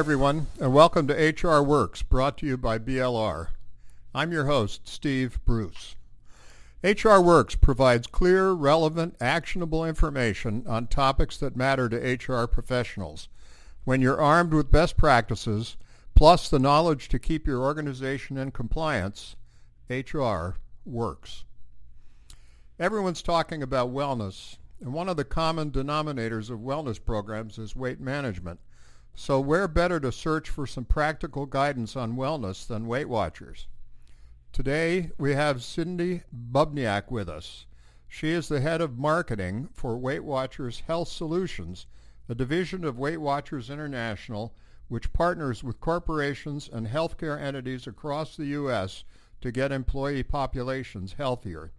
everyone, and welcome to HR Works, brought to you by BLR. I'm your host, Steve Bruce. HR Works provides clear, relevant, actionable information on topics that matter to HR professionals. When you're armed with best practices, plus the knowledge to keep your organization in compliance, HR works. Everyone's talking about wellness, and one of the common denominators of wellness programs is weight management. So where better to search for some practical guidance on wellness than Weight Watchers? Today we have Cindy Bubniak with us. She is the head of marketing for Weight Watchers Health Solutions, a division of Weight Watchers International which partners with corporations and healthcare entities across the U.S. to get employee populations healthier.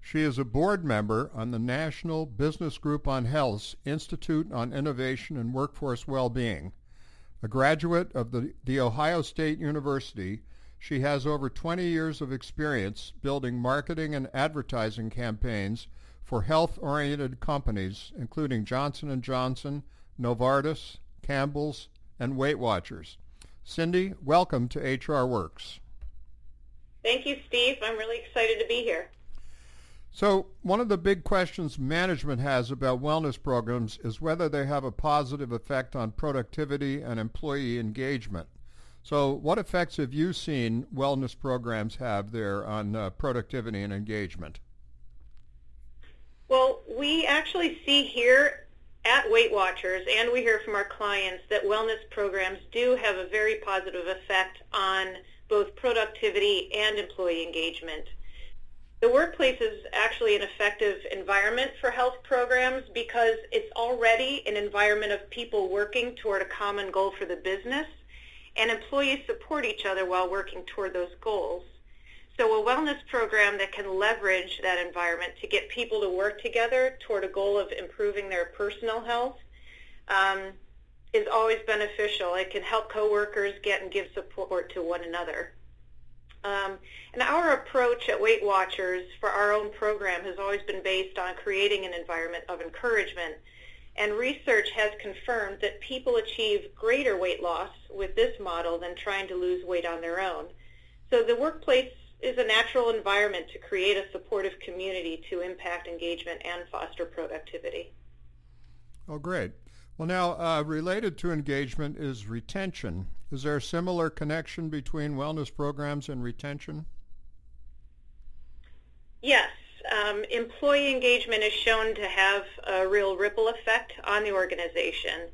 She is a board member on the National Business Group on Health's Institute on Innovation and Workforce Well-Being. A graduate of the, the Ohio State University, she has over 20 years of experience building marketing and advertising campaigns for health-oriented companies, including Johnson & Johnson, Novartis, Campbell's, and Weight Watchers. Cindy, welcome to HR Works. Thank you, Steve. I'm really excited to be here. So one of the big questions management has about wellness programs is whether they have a positive effect on productivity and employee engagement. So what effects have you seen wellness programs have there on uh, productivity and engagement? Well, we actually see here at Weight Watchers, and we hear from our clients that wellness programs do have a very positive effect on both productivity and employee engagement. The workplace is actually an effective environment for health programs because it's already an environment of people working toward a common goal for the business, and employees support each other while working toward those goals. So a wellness program that can leverage that environment to get people to work together toward a goal of improving their personal health um, is always beneficial. It can help coworkers get and give support to one another. Um, and our approach at Weight Watchers for our own program has always been based on creating an environment of encouragement. And research has confirmed that people achieve greater weight loss with this model than trying to lose weight on their own. So the workplace is a natural environment to create a supportive community to impact engagement and foster productivity. Oh, great. Well, now, uh, related to engagement is retention. Is there a similar connection between wellness programs and retention? Yes. Um, employee engagement is shown to have a real ripple effect on the organization.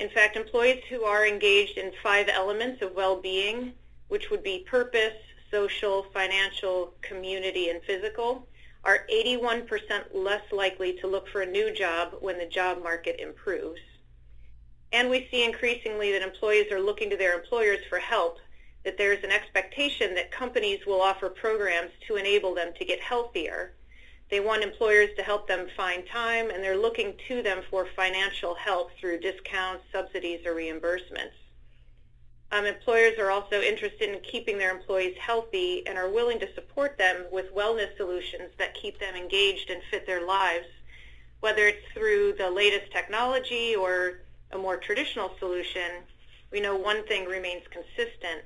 In fact, employees who are engaged in five elements of well-being, which would be purpose, social, financial, community, and physical, are 81% less likely to look for a new job when the job market improves. And we see increasingly that employees are looking to their employers for help, that there's an expectation that companies will offer programs to enable them to get healthier. They want employers to help them find time, and they're looking to them for financial help through discounts, subsidies, or reimbursements. Um, employers are also interested in keeping their employees healthy and are willing to support them with wellness solutions that keep them engaged and fit their lives, whether it's through the latest technology or a more traditional solution. We know one thing remains consistent,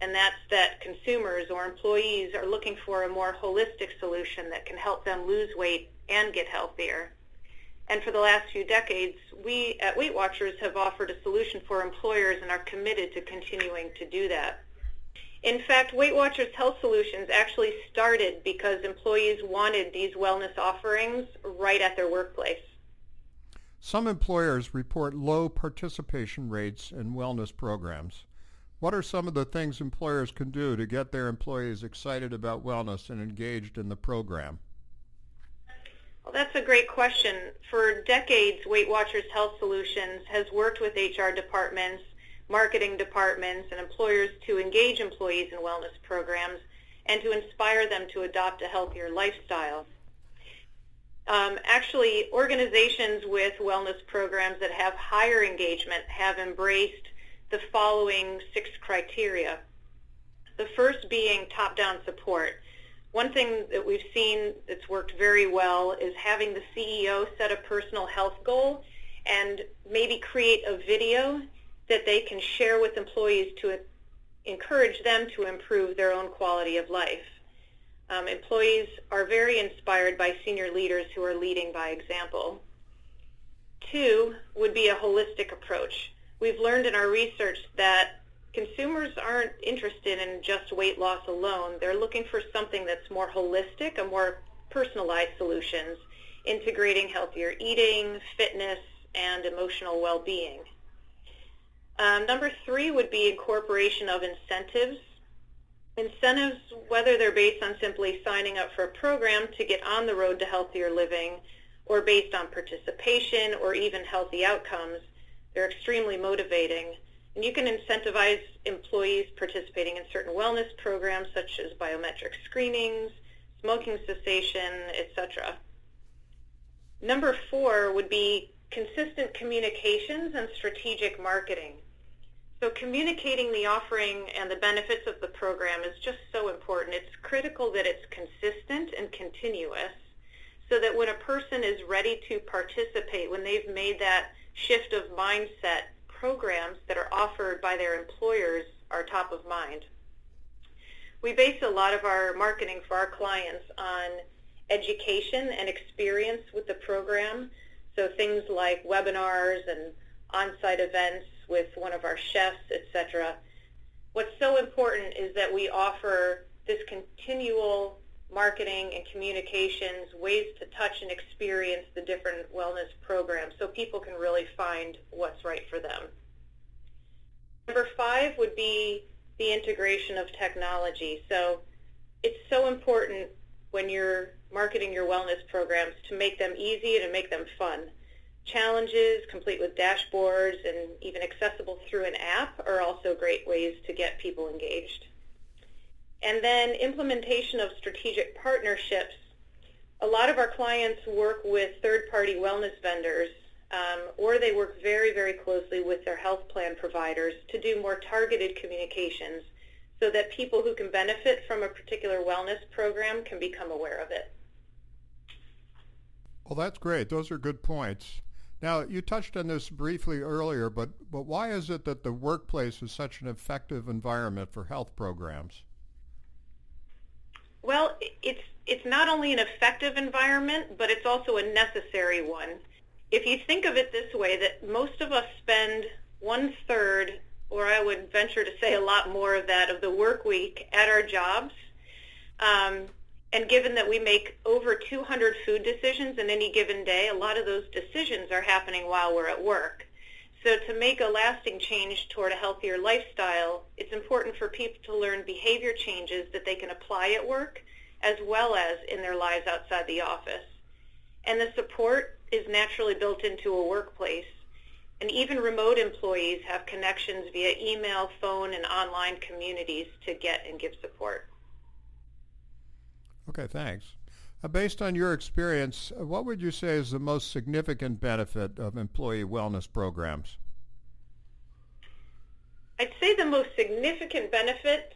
and that's that consumers or employees are looking for a more holistic solution that can help them lose weight and get healthier. And for the last few decades, we at Weight Watchers have offered a solution for employers and are committed to continuing to do that. In fact, Weight Watchers Health Solutions actually started because employees wanted these wellness offerings right at their workplace. Some employers report low participation rates in wellness programs. What are some of the things employers can do to get their employees excited about wellness and engaged in the program? Well, that's a great question. For decades, Weight Watchers Health Solutions has worked with HR departments, marketing departments, and employers to engage employees in wellness programs and to inspire them to adopt a healthier lifestyle. Um, actually, organizations with wellness programs that have higher engagement have embraced the following six criteria. The first being top-down support. One thing that we've seen that's worked very well is having the CEO set a personal health goal and maybe create a video that they can share with employees to encourage them to improve their own quality of life. Um, employees are very inspired by senior leaders who are leading by example. Two would be a holistic approach. We've learned in our research that consumers aren't interested in just weight loss alone. They're looking for something that's more holistic, a more personalized solutions, integrating healthier eating, fitness, and emotional well-being. Um, number three would be incorporation of incentives. Incentives, whether they're based on simply signing up for a program to get on the road to healthier living or based on participation or even healthy outcomes, they're extremely motivating. And you can incentivize employees participating in certain wellness programs such as biometric screenings, smoking cessation, etc. Number four would be consistent communications and strategic marketing. So communicating the offering and the benefits of the program is just so important. It's critical that it's consistent and continuous so that when a person is ready to participate, when they've made that shift of mindset, programs that are offered by their employers are top of mind. We base a lot of our marketing for our clients on education and experience with the program. So things like webinars and on-site events with one of our chefs, etc. What's so important is that we offer this continual marketing and communications, ways to touch and experience the different wellness programs so people can really find what's right for them. Number five would be the integration of technology. So it's so important when you're marketing your wellness programs to make them easy and to make them fun. Challenges, complete with dashboards and even accessible through an app are also great ways to get people engaged. And then implementation of strategic partnerships. A lot of our clients work with third-party wellness vendors um, or they work very, very closely with their health plan providers to do more targeted communications so that people who can benefit from a particular wellness program can become aware of it. Well, that's great. Those are good points. Now, you touched on this briefly earlier, but, but why is it that the workplace is such an effective environment for health programs? Well, it's, it's not only an effective environment, but it's also a necessary one if you think of it this way, that most of us spend one-third, or I would venture to say a lot more of that, of the work week at our jobs. Um, and given that we make over 200 food decisions in any given day, a lot of those decisions are happening while we're at work. So to make a lasting change toward a healthier lifestyle, it's important for people to learn behavior changes that they can apply at work as well as in their lives outside the office. And the support is naturally built into a workplace. And even remote employees have connections via email, phone, and online communities to get and give support. Okay, thanks. Uh, based on your experience, uh, what would you say is the most significant benefit of employee wellness programs? I'd say the most significant benefits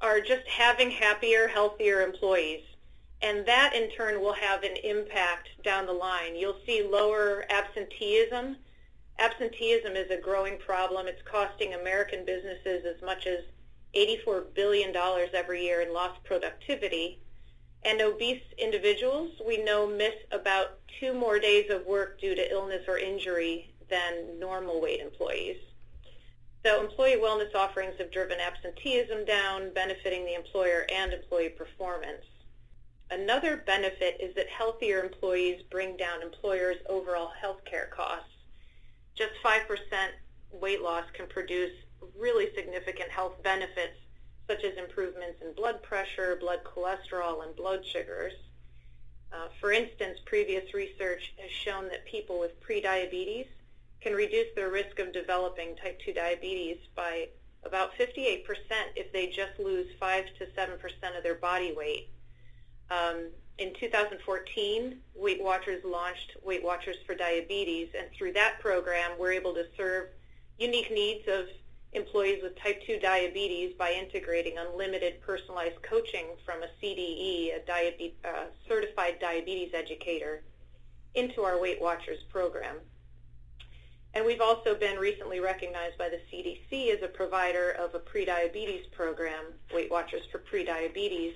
are just having happier, healthier employees and that in turn will have an impact down the line. You'll see lower absenteeism. Absenteeism is a growing problem. It's costing American businesses as much as $84 billion every year in lost productivity. And obese individuals, we know, miss about two more days of work due to illness or injury than normal weight employees. So employee wellness offerings have driven absenteeism down, benefiting the employer and employee performance. Another benefit is that healthier employees bring down employers' overall health care costs. Just 5% weight loss can produce really significant health benefits such as improvements in blood pressure, blood cholesterol, and blood sugars. Uh, for instance, previous research has shown that people with prediabetes can reduce their risk of developing type 2 diabetes by about 58% if they just lose 5 to 7% of their body weight um, in 2014, Weight Watchers launched Weight Watchers for Diabetes, and through that program, we're able to serve unique needs of employees with type 2 diabetes by integrating unlimited personalized coaching from a CDE, a diabe- uh, certified diabetes educator, into our Weight Watchers program. And we've also been recently recognized by the CDC as a provider of a prediabetes program, Weight Watchers for Prediabetes,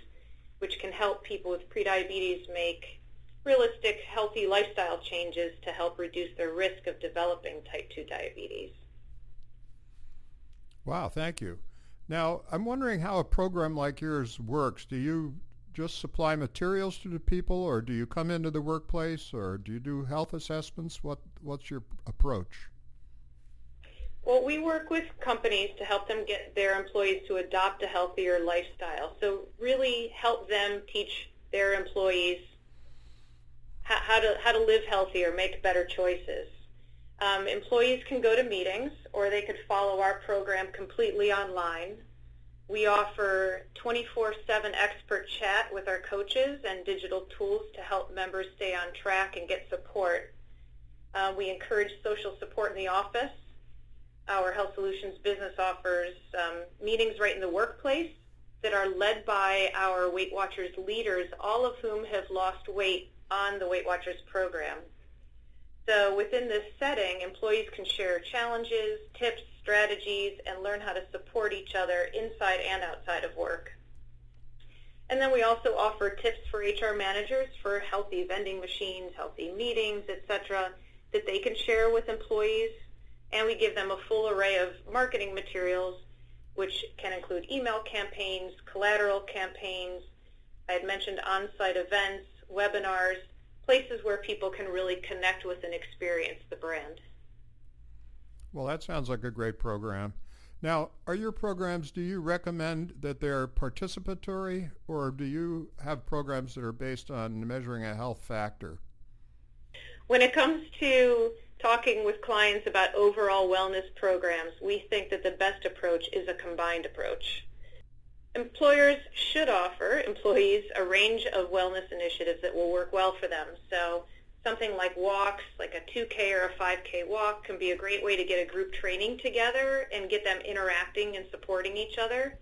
which can help people with prediabetes make realistic, healthy lifestyle changes to help reduce their risk of developing type 2 diabetes. Wow, thank you. Now, I'm wondering how a program like yours works. Do you just supply materials to the people, or do you come into the workplace, or do you do health assessments? What What's your approach? Well, we work with companies to help them get their employees to adopt a healthier lifestyle. So really help them teach their employees how, to how to live healthier, make better choices. Um, employees can go to meetings or they could follow our program completely online. We offer 24-7 expert chat with our coaches and digital tools to help members stay on track and get support. Uh, we encourage social support in the office. Our Health Solutions business offers um, meetings right in the workplace that are led by our Weight Watchers leaders, all of whom have lost weight on the Weight Watchers program. So within this setting, employees can share challenges, tips, strategies, and learn how to support each other inside and outside of work. And then we also offer tips for HR managers for healthy vending machines, healthy meetings, etc., that they can share with employees. And we give them a full array of marketing materials, which can include email campaigns, collateral campaigns. I had mentioned on-site events, webinars, places where people can really connect with and experience the brand. Well, that sounds like a great program. Now, are your programs, do you recommend that they're participatory or do you have programs that are based on measuring a health factor? When it comes to talking with clients about overall wellness programs, we think that the best approach is a combined approach. Employers should offer employees a range of wellness initiatives that will work well for them. So something like walks, like a 2K or a 5K walk, can be a great way to get a group training together and get them interacting and supporting each other.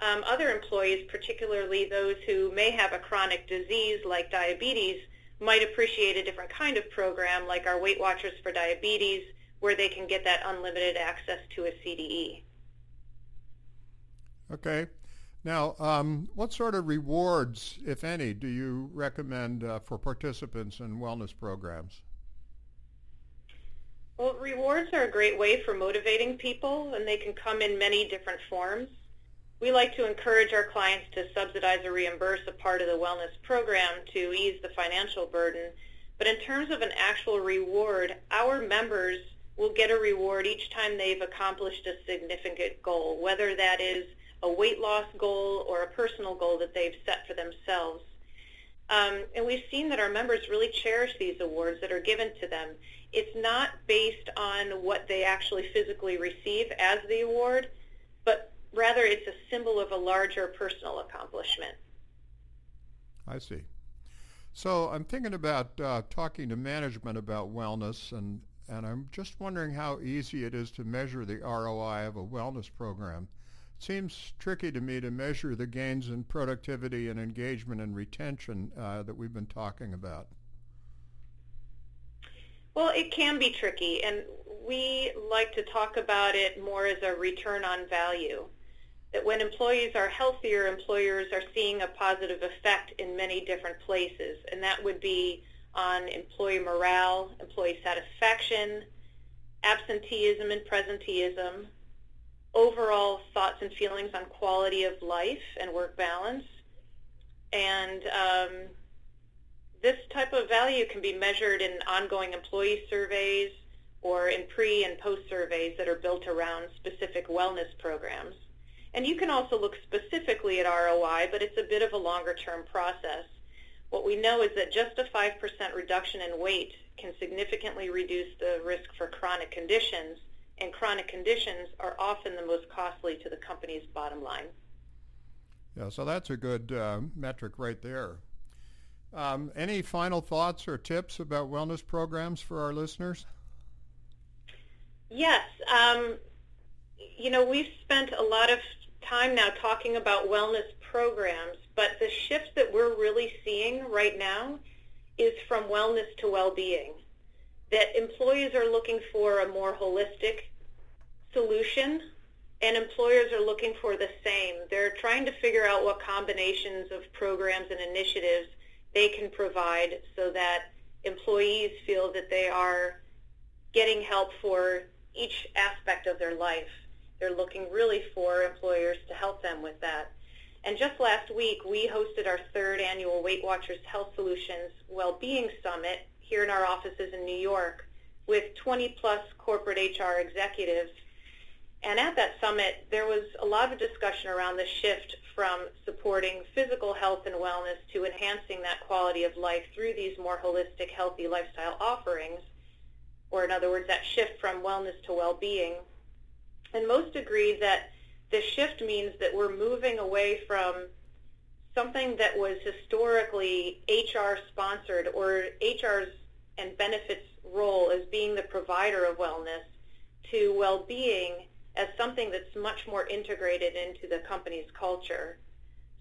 Um, other employees, particularly those who may have a chronic disease like diabetes, might appreciate a different kind of program like our Weight Watchers for Diabetes, where they can get that unlimited access to a CDE. Okay. Now, um, what sort of rewards, if any, do you recommend uh, for participants in wellness programs? Well, rewards are a great way for motivating people, and they can come in many different forms. We like to encourage our clients to subsidize or reimburse a part of the wellness program to ease the financial burden. But in terms of an actual reward, our members will get a reward each time they've accomplished a significant goal, whether that is a weight loss goal or a personal goal that they've set for themselves. Um, and we've seen that our members really cherish these awards that are given to them. It's not based on what they actually physically receive as the award, but rather it's a symbol of a larger personal accomplishment. I see. So I'm thinking about uh, talking to management about wellness, and, and I'm just wondering how easy it is to measure the ROI of a wellness program seems tricky to me to measure the gains in productivity and engagement and retention uh, that we've been talking about. Well, it can be tricky, and we like to talk about it more as a return on value. That when employees are healthier, employers are seeing a positive effect in many different places, and that would be on employee morale, employee satisfaction, absenteeism and presenteeism, overall thoughts and feelings on quality of life and work balance. And um, this type of value can be measured in ongoing employee surveys or in pre and post surveys that are built around specific wellness programs. And you can also look specifically at ROI, but it's a bit of a longer term process. What we know is that just a 5% reduction in weight can significantly reduce the risk for chronic conditions and chronic conditions are often the most costly to the company's bottom line. Yeah, so that's a good uh, metric right there. Um, any final thoughts or tips about wellness programs for our listeners? Yes. Um, you know, we've spent a lot of time now talking about wellness programs, but the shift that we're really seeing right now is from wellness to well-being. That employees are looking for a more holistic solution and employers are looking for the same. They're trying to figure out what combinations of programs and initiatives they can provide so that employees feel that they are getting help for each aspect of their life. They're looking really for employers to help them with that. And just last week, we hosted our third annual Weight Watchers Health Solutions Wellbeing Summit here in our offices in New York with 20 plus corporate HR executives. And at that summit, there was a lot of discussion around the shift from supporting physical health and wellness to enhancing that quality of life through these more holistic, healthy lifestyle offerings, or in other words, that shift from wellness to well-being. And most agree that the shift means that we're moving away from something that was historically HR sponsored or HR's and benefits role as being the provider of wellness to well-being as something that's much more integrated into the company's culture.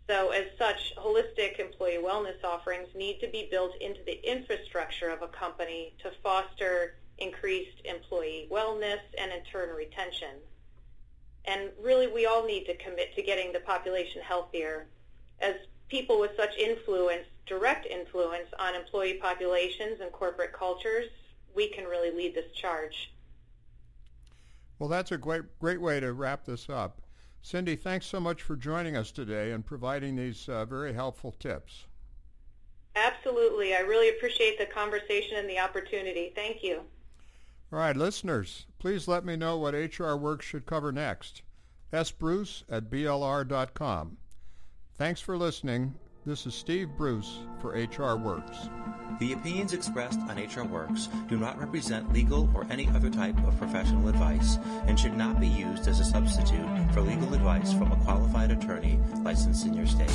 So as such, holistic employee wellness offerings need to be built into the infrastructure of a company to foster increased employee wellness and in turn retention. And really we all need to commit to getting the population healthier. As people with such influence, direct influence on employee populations and corporate cultures, we can really lead this charge. Well, that's a great, great way to wrap this up. Cindy, thanks so much for joining us today and providing these uh, very helpful tips. Absolutely. I really appreciate the conversation and the opportunity. Thank you. All right, listeners, please let me know what HR Works should cover next. sbruce at blr.com. Thanks for listening. This is Steve Bruce for HR Works. The opinions expressed on HR Works do not represent legal or any other type of professional advice and should not be used as a substitute for legal advice from a qualified attorney licensed in your state.